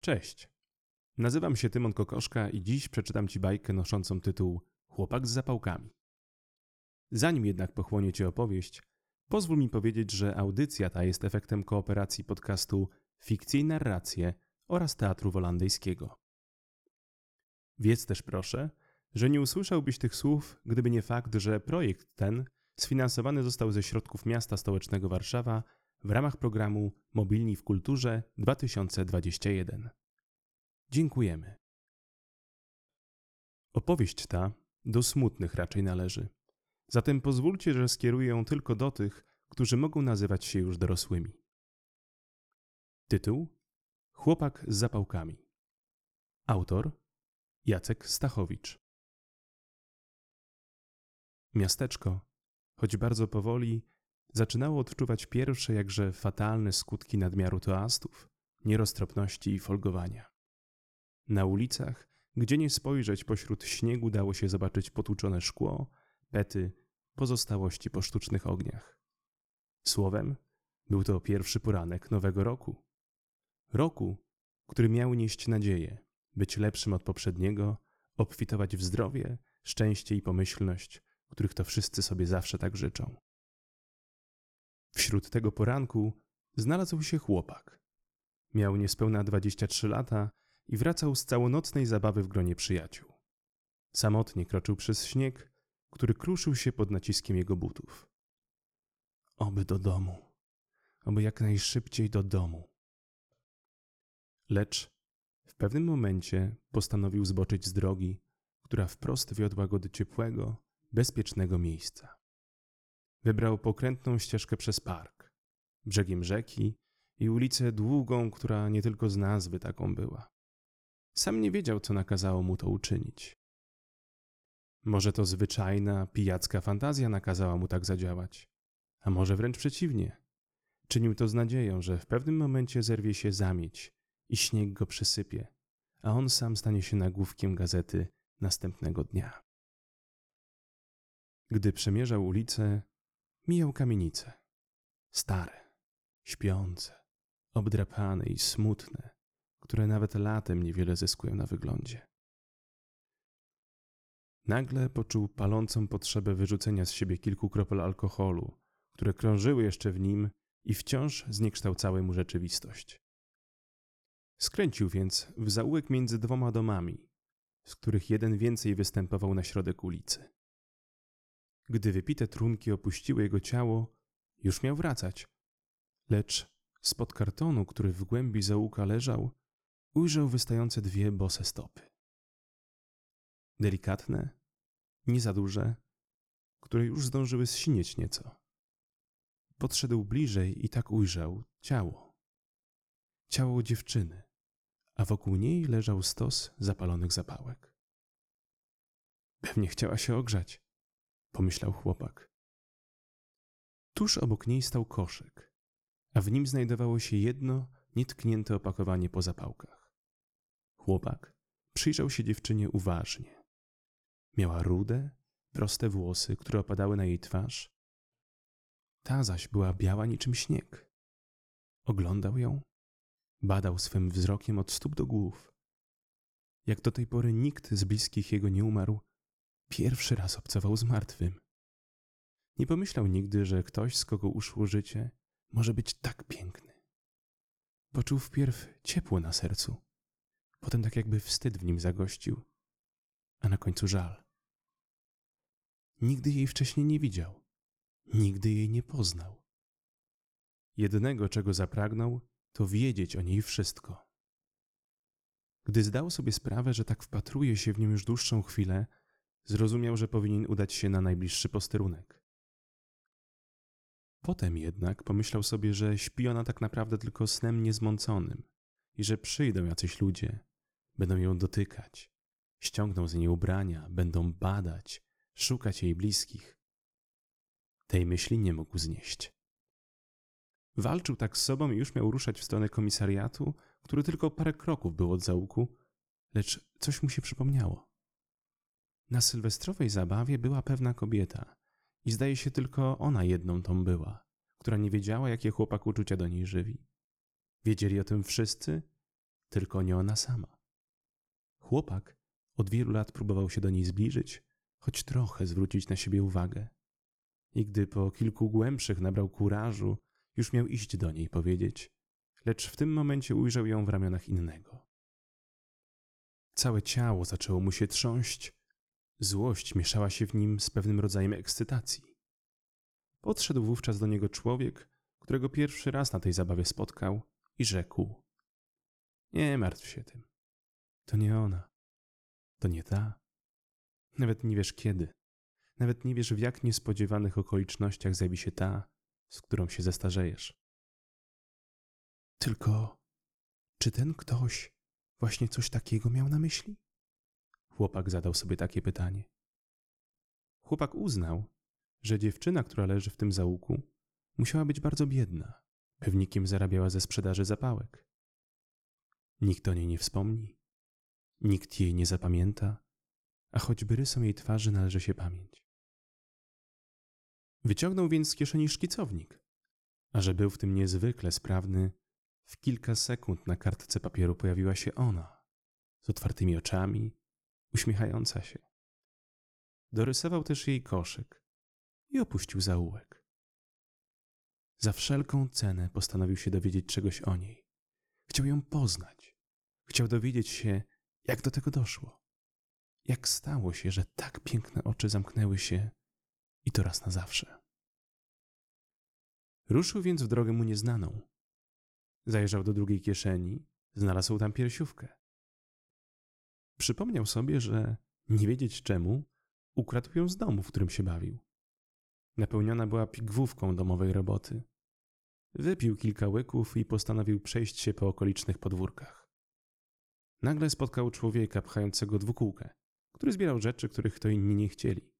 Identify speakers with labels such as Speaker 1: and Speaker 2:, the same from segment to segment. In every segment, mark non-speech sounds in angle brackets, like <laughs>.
Speaker 1: Cześć. Nazywam się Tymon Kokoszka i dziś przeczytam Ci bajkę noszącą tytuł Chłopak z zapałkami. Zanim jednak pochłonie Cię opowieść, pozwól mi powiedzieć, że audycja ta jest efektem kooperacji podcastu Fikcje i Narracje oraz Teatru Wolandyjskiego. Wiedz też proszę, że nie usłyszałbyś tych słów, gdyby nie fakt, że projekt ten sfinansowany został ze środków miasta stołecznego Warszawa w ramach programu Mobilni w Kulturze 2021. Dziękujemy. Opowieść ta do smutnych raczej należy. Zatem pozwólcie, że skieruję ją tylko do tych, którzy mogą nazywać się już dorosłymi. Tytuł: Chłopak z zapałkami. Autor: Jacek Stachowicz. Miasteczko, choć bardzo powoli, zaczynało odczuwać pierwsze jakże fatalne skutki nadmiaru toastów, nieroztropności i folgowania. Na ulicach, gdzie nie spojrzeć pośród śniegu dało się zobaczyć potłuczone szkło, pety, pozostałości po sztucznych ogniach. Słowem, był to pierwszy poranek nowego roku. Roku, który miał nieść nadzieję, być lepszym od poprzedniego, obfitować w zdrowie, szczęście i pomyślność, których to wszyscy sobie zawsze tak życzą. Wśród tego poranku znalazł się chłopak. Miał niespełna 23 lata i wracał z całonocnej zabawy w gronie przyjaciół. Samotnie kroczył przez śnieg, który kruszył się pod naciskiem jego butów. Oby do domu, oby jak najszybciej do domu. Lecz w pewnym momencie postanowił zboczyć z drogi, która wprost wiodła go do ciepłego, bezpiecznego miejsca. Wybrał pokrętną ścieżkę przez park, brzegiem rzeki i ulicę długą, która nie tylko z nazwy taką była. Sam nie wiedział, co nakazało mu to uczynić. Może to zwyczajna, pijacka fantazja nakazała mu tak zadziałać, a może wręcz przeciwnie. Czynił to z nadzieją, że w pewnym momencie zerwie się zamieć i śnieg go przysypie, a on sam stanie się nagłówkiem gazety następnego dnia. Gdy przemierzał ulicę, mijał kamienice. Stare, śpiące, obdrapane i smutne, które nawet latem niewiele zyskują na wyglądzie. Nagle poczuł palącą potrzebę wyrzucenia z siebie kilku kropel alkoholu, które krążyły jeszcze w nim i wciąż zniekształcały mu rzeczywistość. Skręcił więc w zaułek między dwoma domami, z których jeden więcej występował na środek ulicy. Gdy wypite trunki opuściły jego ciało, już miał wracać. Lecz spod kartonu, który w głębi zaułka leżał, ujrzał wystające dwie bose stopy. Delikatne, nie za duże, które już zdążyły zsinieć nieco. Podszedł bliżej i tak ujrzał ciało. Ciało dziewczyny, a wokół niej leżał stos zapalonych zapałek. Pewnie chciała się ogrzać, pomyślał chłopak. Tuż obok niej stał koszyk, a w nim znajdowało się jedno nietknięte opakowanie po zapałkach. Chłopak przyjrzał się dziewczynie uważnie. Miała rude, proste włosy, które opadały na jej twarz. Ta zaś była biała niczym śnieg. Oglądał ją, badał swym wzrokiem od stóp do głów. Jak do tej pory nikt z bliskich jego nie umarł, Pierwszy raz obcował z martwym. Nie pomyślał nigdy, że ktoś, z kogo uszło życie, może być tak piękny. Poczuł wpierw ciepło na sercu, potem tak jakby wstyd w nim zagościł, a na końcu żal. Nigdy jej wcześniej nie widział, nigdy jej nie poznał. Jednego, czego zapragnął, to wiedzieć o niej wszystko. Gdy zdał sobie sprawę, że tak wpatruje się w nią już dłuższą chwilę, Zrozumiał, że powinien udać się na najbliższy posterunek. Potem jednak pomyślał sobie, że śpi ona tak naprawdę tylko snem niezmąconym i że przyjdą jacyś ludzie, będą ją dotykać, ściągną z niej ubrania, będą badać, szukać jej bliskich. Tej myśli nie mógł znieść. Walczył tak z sobą i już miał ruszać w stronę komisariatu, który tylko parę kroków był od zaułku, lecz coś mu się przypomniało. Na sylwestrowej zabawie była pewna kobieta i zdaje się tylko ona jedną tą była, która nie wiedziała, jakie chłopak uczucia do niej żywi. Wiedzieli o tym wszyscy, tylko nie ona sama. Chłopak od wielu lat próbował się do niej zbliżyć, choć trochę zwrócić na siebie uwagę. I gdy po kilku głębszych nabrał kurażu, już miał iść do niej powiedzieć, lecz w tym momencie ujrzał ją w ramionach innego. Całe ciało zaczęło mu się trząść, złość mieszała się w nim z pewnym rodzajem ekscytacji. Podszedł wówczas do niego człowiek, którego pierwszy raz na tej zabawie spotkał i rzekł: Nie martw się tym. To nie ona. To nie ta. Nawet nie wiesz kiedy. Nawet nie wiesz, w jak niespodziewanych okolicznościach zjawi się ta, z którą się zestarzejesz. Tylko, czy ten ktoś właśnie coś takiego miał na myśli? Chłopak zadał sobie takie pytanie. Chłopak uznał, że dziewczyna, która leży w tym załuku, musiała być bardzo biedna. Pewnikiem zarabiała ze sprzedaży zapałek. Nikt o niej nie wspomni, nikt jej nie zapamięta, a choćby rysom jej twarzy należy się pamięć. Wyciągnął więc z kieszeni szkicownik, a że był w tym niezwykle sprawny, w kilka sekund na kartce papieru pojawiła się ona, z otwartymi oczami, uśmiechająca się. Dorysował też jej koszyk i opuścił zaułek. Za wszelką cenę postanowił się dowiedzieć czegoś o niej. Chciał ją poznać. Chciał dowiedzieć się, jak do tego doszło. Jak stało się, że tak piękne oczy zamknęły się i to raz na zawsze. Ruszył więc w drogę mu nieznaną. Zajrzał do drugiej kieszeni, znalazł tam piersiówkę. Przypomniał sobie, że nie wiedzieć czemu ukradł ją z domu, w którym się bawił. Napełniona była pigwówką domowej roboty. Wypił kilka łyków i postanowił przejść się po okolicznych podwórkach. Nagle spotkał człowieka pchającego dwukółkę, który zbierał rzeczy, których to inni nie chcieli.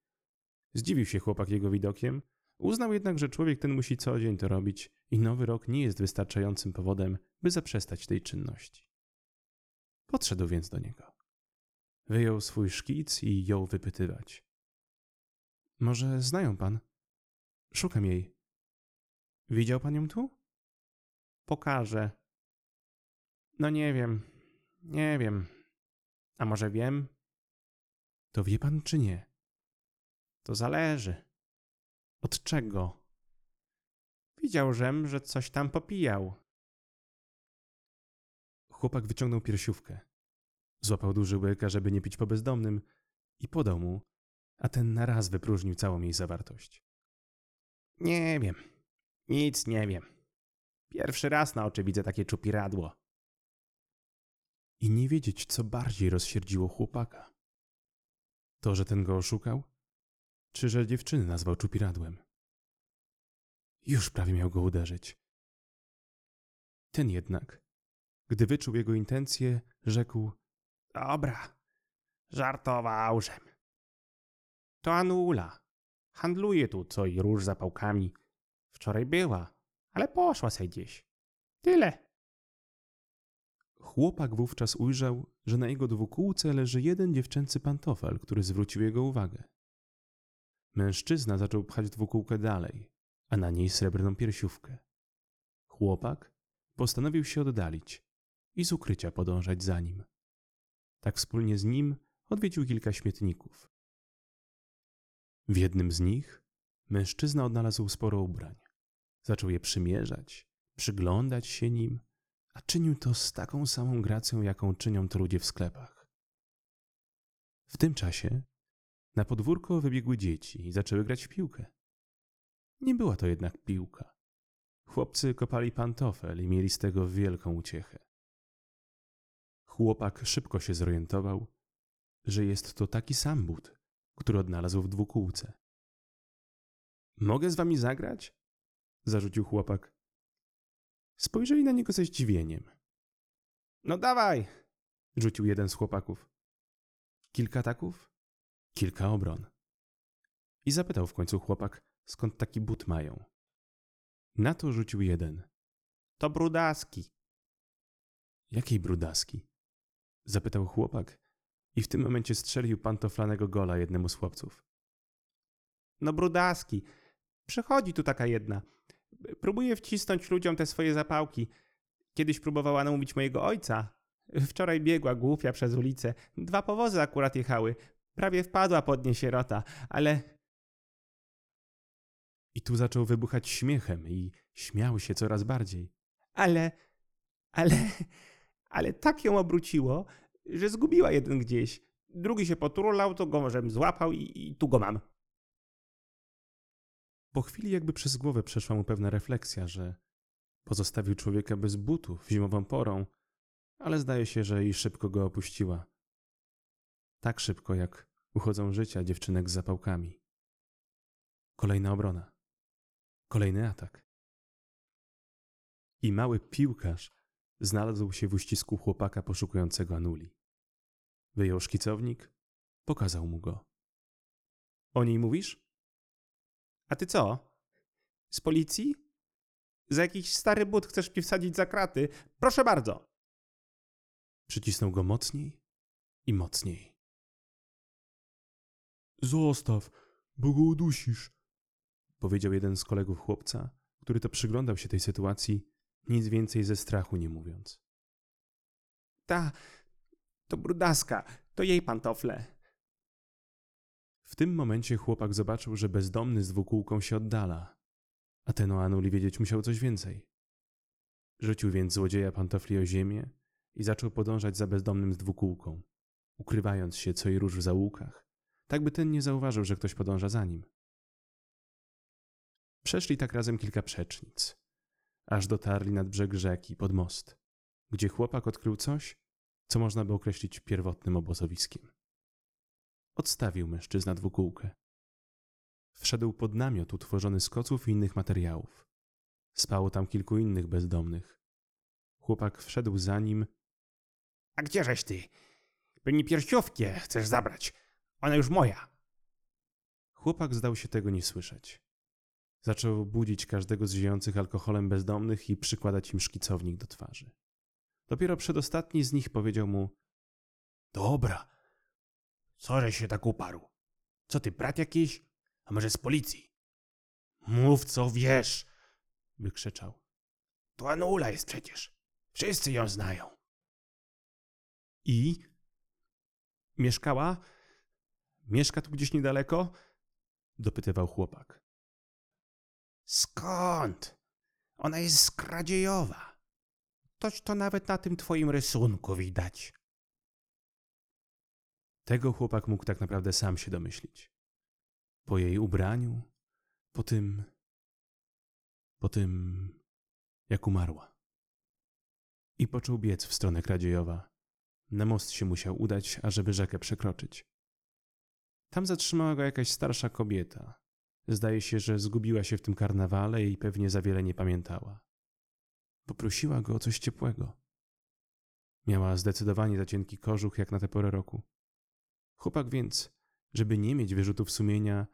Speaker 1: Zdziwił się chłopak jego widokiem, uznał jednak, że człowiek ten musi co dzień to robić i nowy rok nie jest wystarczającym powodem, by zaprzestać tej czynności. Podszedł więc do niego. Wyjął swój szkic i jął wypytywać. Może znają pan? Szukam jej. Widział pan ją tu? Pokażę. No nie wiem. Nie wiem. A może wiem? To wie pan czy nie? To zależy. Od czego? Widziałżem, że coś tam popijał. Chłopak wyciągnął piersiówkę. Złapał duży łyka, żeby nie pić po bezdomnym i podał mu, a ten naraz wypróżnił całą jej zawartość. Nie wiem. Nic nie wiem. Pierwszy raz na oczy widzę takie czupiradło. I nie wiedzieć, co bardziej rozsierdziło chłopaka. To, że ten go oszukał? Czy że dziewczyny nazwał czupiradłem? Już prawie miał go uderzyć. Ten jednak, gdy wyczuł jego intencje, rzekł: Dobra, żartowałżem. To Anula. Handluje tu co i róż zapałkami. Wczoraj była, ale poszła se gdzieś. Tyle. Chłopak wówczas ujrzał, że na jego dwukółce leży jeden dziewczęcy pantofel, który zwrócił jego uwagę. Mężczyzna zaczął pchać dwukółkę dalej, a na niej srebrną piersiówkę. Chłopak postanowił się oddalić i z ukrycia podążać za nim. Tak wspólnie z nim odwiedził kilka śmietników. W jednym z nich mężczyzna odnalazł sporo ubrań. Zaczął je przymierzać, przyglądać się nim, a czynił to z taką samą gracją, jaką czynią to ludzie w sklepach. W tym czasie na podwórko wybiegły dzieci i zaczęły grać w piłkę. Nie była to jednak piłka. Chłopcy kopali pantofel i mieli z tego wielką uciechę. Chłopak szybko się zorientował, że jest to taki sam but, który odnalazł w dwukółce. Mogę z wami zagrać? zarzucił chłopak. Spojrzeli na niego ze zdziwieniem. No dawaj! rzucił jeden z chłopaków. Kilka taków? Kilka obron. I zapytał w końcu chłopak, skąd taki but mają. Na to rzucił jeden. To brudaski. Jakiej brudaski? Zapytał chłopak i w tym momencie strzelił pantoflanego gola jednemu z chłopców. No brudaski. Przychodzi tu taka jedna. Próbuje wcisnąć ludziom te swoje zapałki. Kiedyś próbowała namówić mojego ojca,
Speaker 2: Wczoraj biegła głupia przez ulicę. Dwa powozy akurat jechały. Prawie wpadła pod nie sierota, ale
Speaker 1: I tu zaczął wybuchać śmiechem i śmiał się coraz bardziej.
Speaker 2: ale, ale, ale tak ją obróciło, że zgubiła jeden gdzieś. Drugi się poturlał, to go żem złapał i, i tu go mam.
Speaker 1: Po chwili jakby przez głowę przeszła mu pewna refleksja, że pozostawił człowieka bez butów zimową porą, ale zdaje się, że i szybko go opuściła. Tak szybko, jak uchodzą życia dziewczynek z zapałkami. Kolejna obrona. Kolejny atak. I mały piłkarz znalazł się w uścisku chłopaka poszukującego Anuli. Wyjął szkicownik, pokazał mu go. O niej mówisz?
Speaker 2: A ty co? Z policji? Za jakiś stary but chcesz mnie wsadzić za kraty? Proszę bardzo.
Speaker 1: Przycisnął go mocniej i mocniej. Zostaw, bo go udusisz, powiedział jeden z kolegów chłopca, który to przyglądał się tej sytuacji, nic więcej ze strachu nie mówiąc.
Speaker 2: Ta, to brudaska, to jej pantofle.
Speaker 1: W tym momencie chłopak zobaczył, że bezdomny z dwukółką się oddala, a ten o Anuli wiedzieć musiał coś więcej. Rzucił więc złodzieja pantofli o ziemię i zaczął podążać za bezdomnym z dwukółką, ukrywając się co i róż w zaułkach, tak by ten nie zauważył, że ktoś podąża za nim. Przeszli tak razem kilka przecznic, aż dotarli nad brzeg rzeki, pod most, gdzie chłopak odkrył coś, co można by określić pierwotnym obozowiskiem. Odstawił mężczyzna dwukółkę. Wszedł pod namiot utworzony z koców i innych materiałów. Spało tam kilku innych bezdomnych. Chłopak wszedł za nim.
Speaker 2: A gdzieżeś ty? Pewnie piersiówkę chcesz zabrać. Ona już moja.
Speaker 1: Chłopak zdał się tego nie słyszeć. Zaczął budzić każdego z żyjących alkoholem bezdomnych i przykładać im szkicownik do twarzy. Dopiero przedostatni z nich powiedział mu:
Speaker 2: Dobra. Co żeś się tak uparł? Co ty, brat jakiś? A może z policji? Mów co wiesz,
Speaker 1: wykrzyczał.
Speaker 2: To Anula jest przecież. Wszyscy ją znają.
Speaker 1: I? Mieszkała? Mieszka tu gdzieś niedaleko? dopytywał chłopak.
Speaker 2: Skąd? Ona jest skradziejowa. Toć to nawet na tym twoim rysunku widać.
Speaker 1: Tego chłopak mógł tak naprawdę sam się domyślić. Po jej ubraniu, po tym. po tym. jak umarła. I począł biec w stronę Kradziejowa. Na most się musiał udać, ażeby rzekę przekroczyć. Tam zatrzymała go jakaś starsza kobieta. Zdaje się, że zgubiła się w tym karnawale i pewnie za wiele nie pamiętała. Poprosiła go o coś ciepłego. Miała zdecydowanie za cienki kożuch jak na tę porę roku. Chłopak więc, żeby nie mieć wyrzutów sumienia,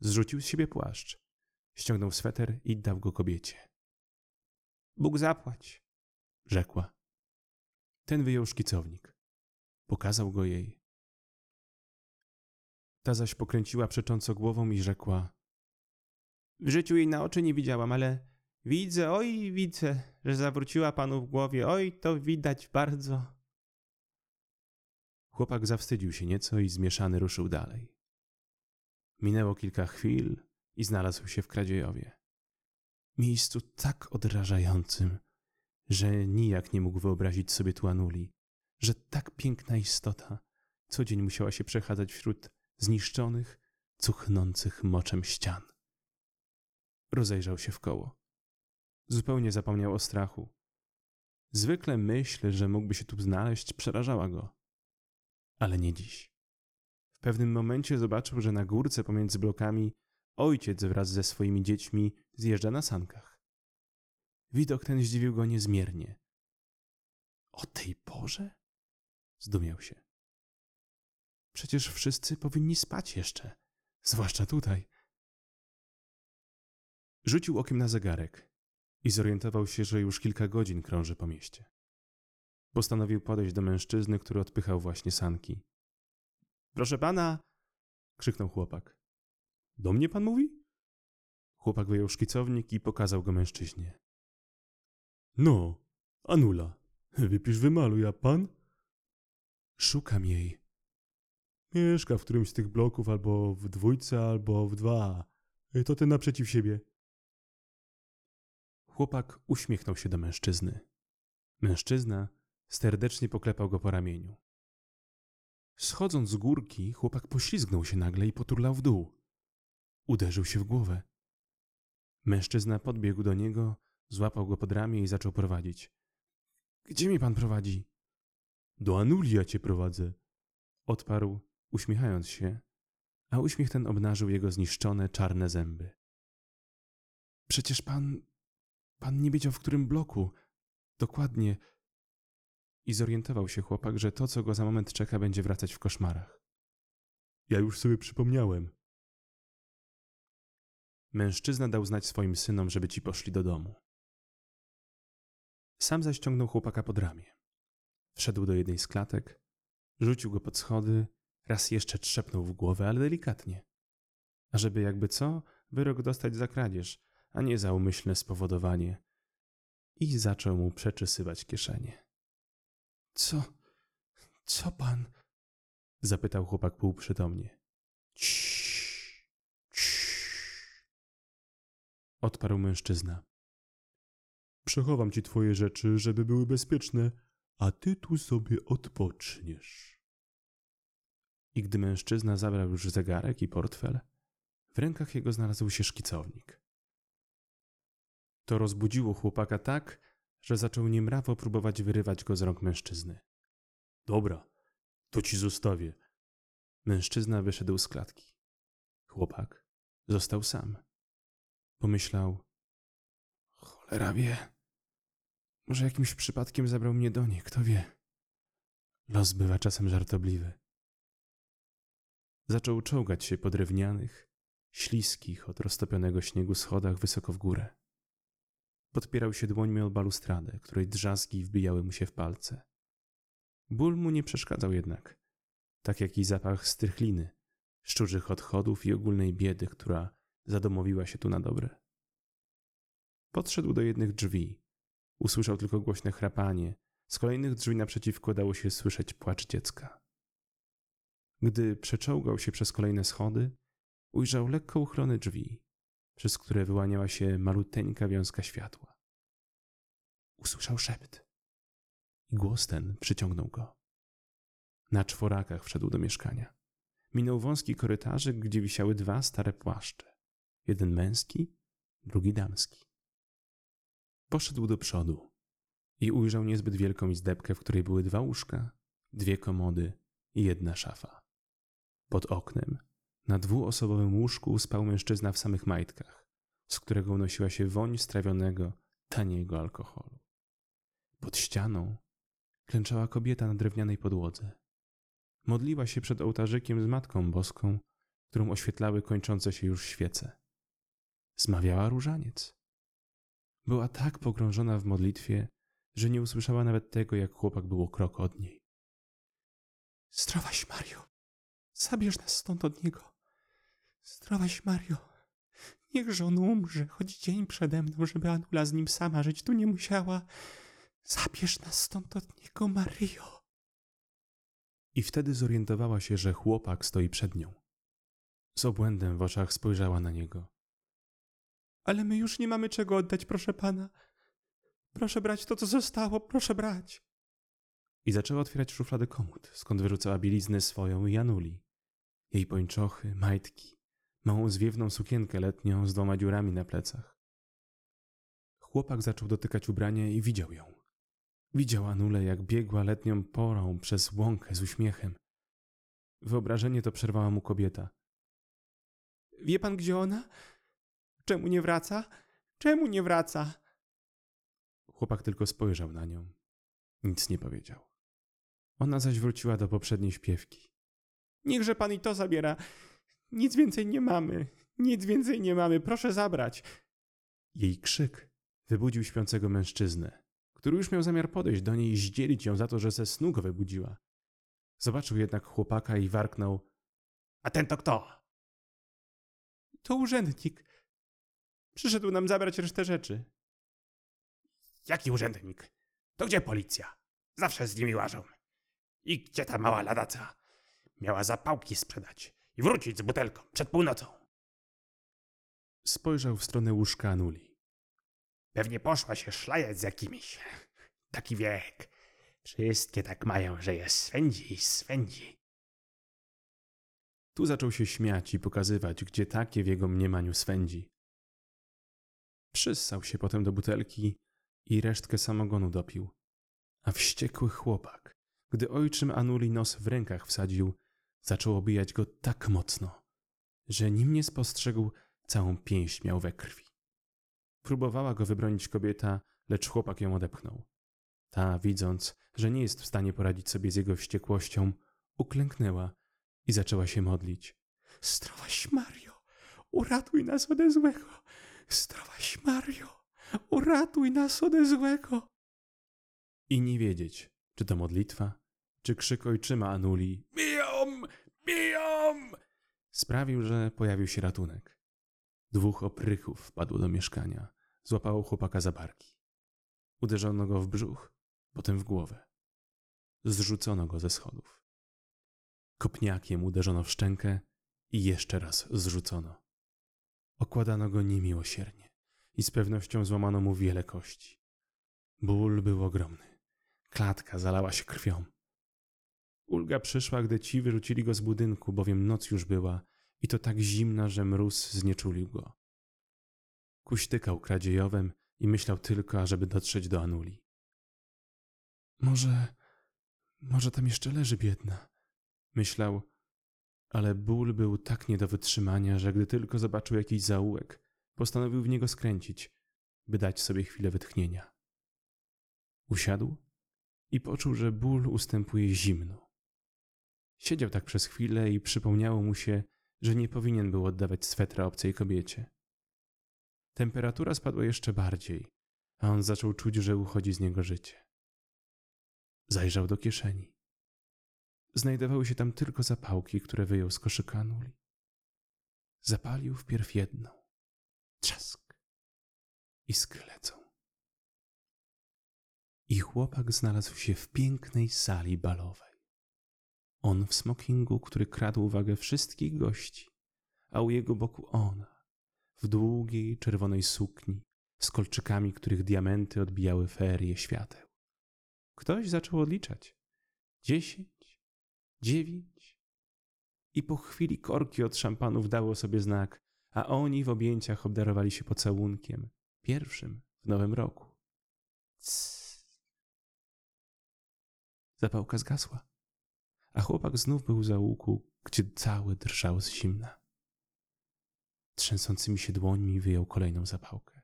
Speaker 1: zrzucił z siebie płaszcz, ściągnął sweter i dał go kobiecie.
Speaker 2: Bóg zapłać,
Speaker 1: rzekła. Ten wyjął szkicownik. Pokazał go jej. Ta zaś pokręciła przecząco głową i rzekła:
Speaker 2: W życiu jej na oczy nie widziałam, ale widzę, oj, widzę, że zawróciła panu w głowie. Oj, to widać bardzo.
Speaker 1: Chłopak zawstydził się nieco i zmieszany ruszył dalej. Minęło kilka chwil i znalazł się w Kradziejowie. Miejscu tak odrażającym, że nijak nie mógł wyobrazić sobie tu Anuli, że tak piękna istota co dzień musiała się przechadzać wśród zniszczonych, cuchnących moczem ścian. Rozejrzał się w koło. Zupełnie zapomniał o strachu. Zwykle myśl, że mógłby się tu znaleźć, przerażała go. Ale nie dziś. W pewnym momencie zobaczył, że na górce pomiędzy blokami ojciec wraz ze swoimi dziećmi zjeżdża na sankach. Widok ten zdziwił go niezmiernie. O tej porze? Zdumiał się. Przecież wszyscy powinni spać jeszcze, zwłaszcza tutaj. Rzucił okiem na zegarek i zorientował się, że już kilka godzin krąży po mieście. Postanowił podejść do mężczyzny, który odpychał właśnie sanki. Proszę pana! krzyknął chłopak. Do mnie pan mówi? Chłopak wyjął szkicownik i pokazał go mężczyźnie. No, Anula, wypisz wymaluj, a pan? Szukam jej. Mieszka w którymś z tych bloków albo w dwójce, albo w dwa. To ten naprzeciw siebie. Chłopak uśmiechnął się do mężczyzny. Mężczyzna serdecznie poklepał go po ramieniu. Schodząc z górki, chłopak poślizgnął się nagle i poturlał w dół. Uderzył się w głowę. Mężczyzna podbiegł do niego, złapał go pod ramię i zaczął prowadzić. Gdzie mi pan prowadzi? Do Anulia cię prowadzę. Odparł, uśmiechając się, a uśmiech ten obnażył jego zniszczone, czarne zęby. Przecież pan. Pan nie wiedział, w którym bloku. Dokładnie. I zorientował się chłopak, że to, co go za moment czeka, będzie wracać w koszmarach. Ja już sobie przypomniałem. Mężczyzna dał znać swoim synom, żeby ci poszli do domu. Sam zaś ciągnął chłopaka pod ramię. Wszedł do jednej z klatek, rzucił go pod schody, raz jeszcze trzepnął w głowę, ale delikatnie. Ażeby jakby co, wyrok dostać za kradzież, a nie za umyślne spowodowanie. I zaczął mu przeczesywać kieszenie. Co? Co pan? Zapytał chłopak półprzytomnie. Ciii, ciii. Odparł mężczyzna. Przechowam ci twoje rzeczy, żeby były bezpieczne, a ty tu sobie odpoczniesz. I gdy mężczyzna zabrał już zegarek i portfel, w rękach jego znalazł się szkicownik. To rozbudziło chłopaka tak, że zaczął niemrawo próbować wyrywać go z rąk mężczyzny. Dobra, to ci zostawię. Mężczyzna wyszedł z klatki. Chłopak został sam. Pomyślał: Cholera wie. Może jakimś przypadkiem zabrał mnie do niej, kto wie. Los bywa czasem żartobliwy. Zaczął czołgać się po drewnianych, śliskich od roztopionego śniegu schodach wysoko w górę. Podpierał się dłońmi o balustradę, której drzazgi wbijały mu się w palce. Ból mu nie przeszkadzał jednak, tak jak i zapach strychliny, szczurzych odchodów i ogólnej biedy, która zadomowiła się tu na dobre. Podszedł do jednych drzwi. Usłyszał tylko głośne chrapanie. Z kolejnych drzwi naprzeciwko dało się słyszeć płacz dziecka. Gdy przeczołgał się przez kolejne schody, ujrzał lekko uchylone drzwi, przez które wyłaniała się maluteńka wiązka światła. Usłyszał szept i głos ten przyciągnął go. Na czworakach wszedł do mieszkania. Minął wąski korytarzyk, gdzie wisiały dwa stare płaszcze. Jeden męski, drugi damski. Poszedł do przodu i ujrzał niezbyt wielką izdebkę, w której były dwa łóżka, dwie komody i jedna szafa. Pod oknem, na dwuosobowym łóżku spał mężczyzna w samych majtkach, z którego unosiła się woń strawionego, taniego alkoholu. Pod ścianą klęczała kobieta na drewnianej podłodze. Modliła się przed ołtarzykiem z Matką Boską, którą oświetlały kończące się już świece. Zmawiała różaniec. Była tak pogrążona w modlitwie, że nie usłyszała nawet tego, jak chłopak był o krok od niej. Zdrowaś, Mario! Zabierz nas stąd od niego. Zdrowaś, Mario! Niechże on umrze, choć dzień przede mną, żeby Anula z nim sama żyć tu nie musiała. Zabierz nas stąd od niego, Mario! I wtedy zorientowała się, że chłopak stoi przed nią. Z obłędem w oczach spojrzała na niego. Ale my już nie mamy czego oddać, proszę pana. Proszę brać to, co zostało, proszę brać. I zaczęła otwierać szufladę komód, skąd wyrzucała bieliznę swoją i Januli. Jej pończochy, majtki, małą zwiewną sukienkę letnią z dwoma dziurami na plecach. Chłopak zaczął dotykać ubrania i widział ją. Widział Anulę, jak biegła letnią porą przez łąkę z uśmiechem. Wyobrażenie to przerwała mu kobieta. Wie pan, gdzie ona? Czemu nie wraca? Czemu nie wraca? Chłopak tylko spojrzał na nią. Nic nie powiedział. Ona zaś wróciła do poprzedniej śpiewki. Niechże pan i to zabiera. Nic więcej nie mamy. Nic więcej nie mamy. Proszę zabrać. Jej krzyk wybudził śpiącego mężczyznę, który już miał zamiar podejść do niej i zdzielić ją za to, że ze snu go wybudziła. Zobaczył jednak chłopaka i warknął. A ten to kto? To urzędnik. Przyszedł nam zabrać resztę rzeczy.
Speaker 2: Jaki urzędnik? To gdzie policja? Zawsze z nimi łażą. I gdzie ta mała ladaca? Miała zapałki sprzedać i wrócić z butelką przed północą.
Speaker 1: Spojrzał w stronę łóżka Anuli.
Speaker 2: Pewnie poszła się szlajać z jakimiś. <laughs> Taki wiek. Wszystkie tak mają, że je swędzi i swędzi.
Speaker 1: Tu zaczął się śmiać i pokazywać, gdzie takie w jego mniemaniu swędzi. Przyssał się potem do butelki i resztkę samogonu dopił. A wściekły chłopak, gdy ojczym Anuli nos w rękach wsadził, zaczął obijać go tak mocno, że nim nie spostrzegł, całą pięść miał we krwi. Próbowała go wybronić kobieta, lecz chłopak ją odepchnął. Ta, widząc, że nie jest w stanie poradzić sobie z jego wściekłością, uklęknęła i zaczęła się modlić.
Speaker 2: Zdrowaś Mario, uratuj nas ode złego. Zdrowaś Mario, uratuj nas ode złego.
Speaker 1: I nie wiedzieć, czy to modlitwa, czy krzyk ojczyma Anuli
Speaker 2: Bijom.
Speaker 1: sprawił, że pojawił się ratunek. Dwóch oprychów wpadło do mieszkania, złapało chłopaka za barki. Uderzono go w brzuch, potem w głowę. Zrzucono go ze schodów. Kopniakiem uderzono w szczękę i jeszcze raz zrzucono. Okładano go niemiłosiernie i z pewnością złamano mu wiele kości. Ból był ogromny. Klatka zalała się krwią. Ulga przyszła, gdy ci wyrzucili go z budynku, bowiem noc już była i to tak zimna, że mróz znieczulił go. Kuśtykał kradziejowem i myślał tylko, ażeby dotrzeć do Anuli. Może, może tam jeszcze leży biedna, myślał, ale ból był tak nie do wytrzymania, że gdy tylko zobaczył jakiś zaułek, postanowił w niego skręcić, by dać sobie chwilę wytchnienia. Usiadł i poczuł, że ból ustępuje zimnu. Siedział tak przez chwilę i przypomniało mu się, że nie powinien był oddawać swetra obcej kobiecie. Temperatura spadła jeszcze bardziej, a on zaczął czuć, że uchodzi z niego życie. Zajrzał do kieszeni. Znajdowały się tam tylko zapałki, które wyjął z koszyka Anuli. Zapalił wpierw jedną. Trzask. I sklecą. I chłopak znalazł się w pięknej sali balowej. On w smokingu, który kradł uwagę wszystkich gości, a u jego boku ona, w długiej czerwonej sukni, z kolczykami, których diamenty odbijały ferie świateł. Ktoś zaczął odliczać. Dziesięć, dziewięć. I po chwili korki od szampanów dało sobie znak, a oni w objęciach obdarowali się pocałunkiem, pierwszym w nowym roku. Cs. Zapałka zgasła, a chłopak znów był za łuku, gdzie cały drżał z zimna. Trzęsącymi się dłońmi wyjął kolejną zapałkę.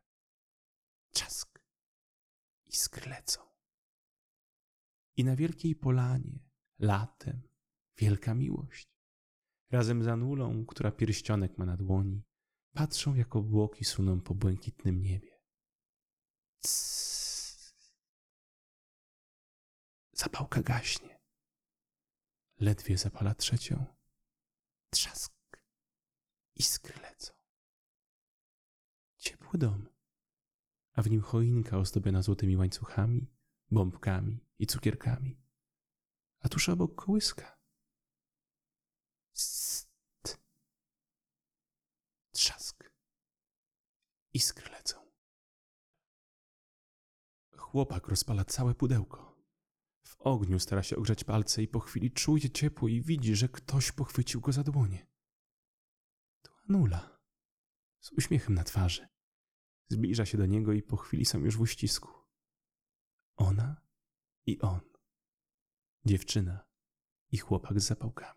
Speaker 1: Trzask i sklecą. I na wielkiej polanie, latem, wielka miłość. Razem z Anulą, która pierścionek ma na dłoni, patrzą jak obłoki suną po błękitnym niebie. Css. Zapałka gaśnie. Ledwie zapala trzecią. Trzask. Iskry lecą. Ciepły dom, a w nim choinka ozdobiona złotymi łańcuchami, bombkami i cukierkami. A tuż obok kołyska. St. Trzask. Iskry lecą. Chłopak rozpala całe pudełko. Ogniu stara się ogrzać palce i po chwili czuje ciepło i widzi, że ktoś pochwycił go za dłonie. To Anula. Z uśmiechem na twarzy. Zbliża się do niego i po chwili są już w uścisku. Ona i on. Dziewczyna i chłopak z zapałkami.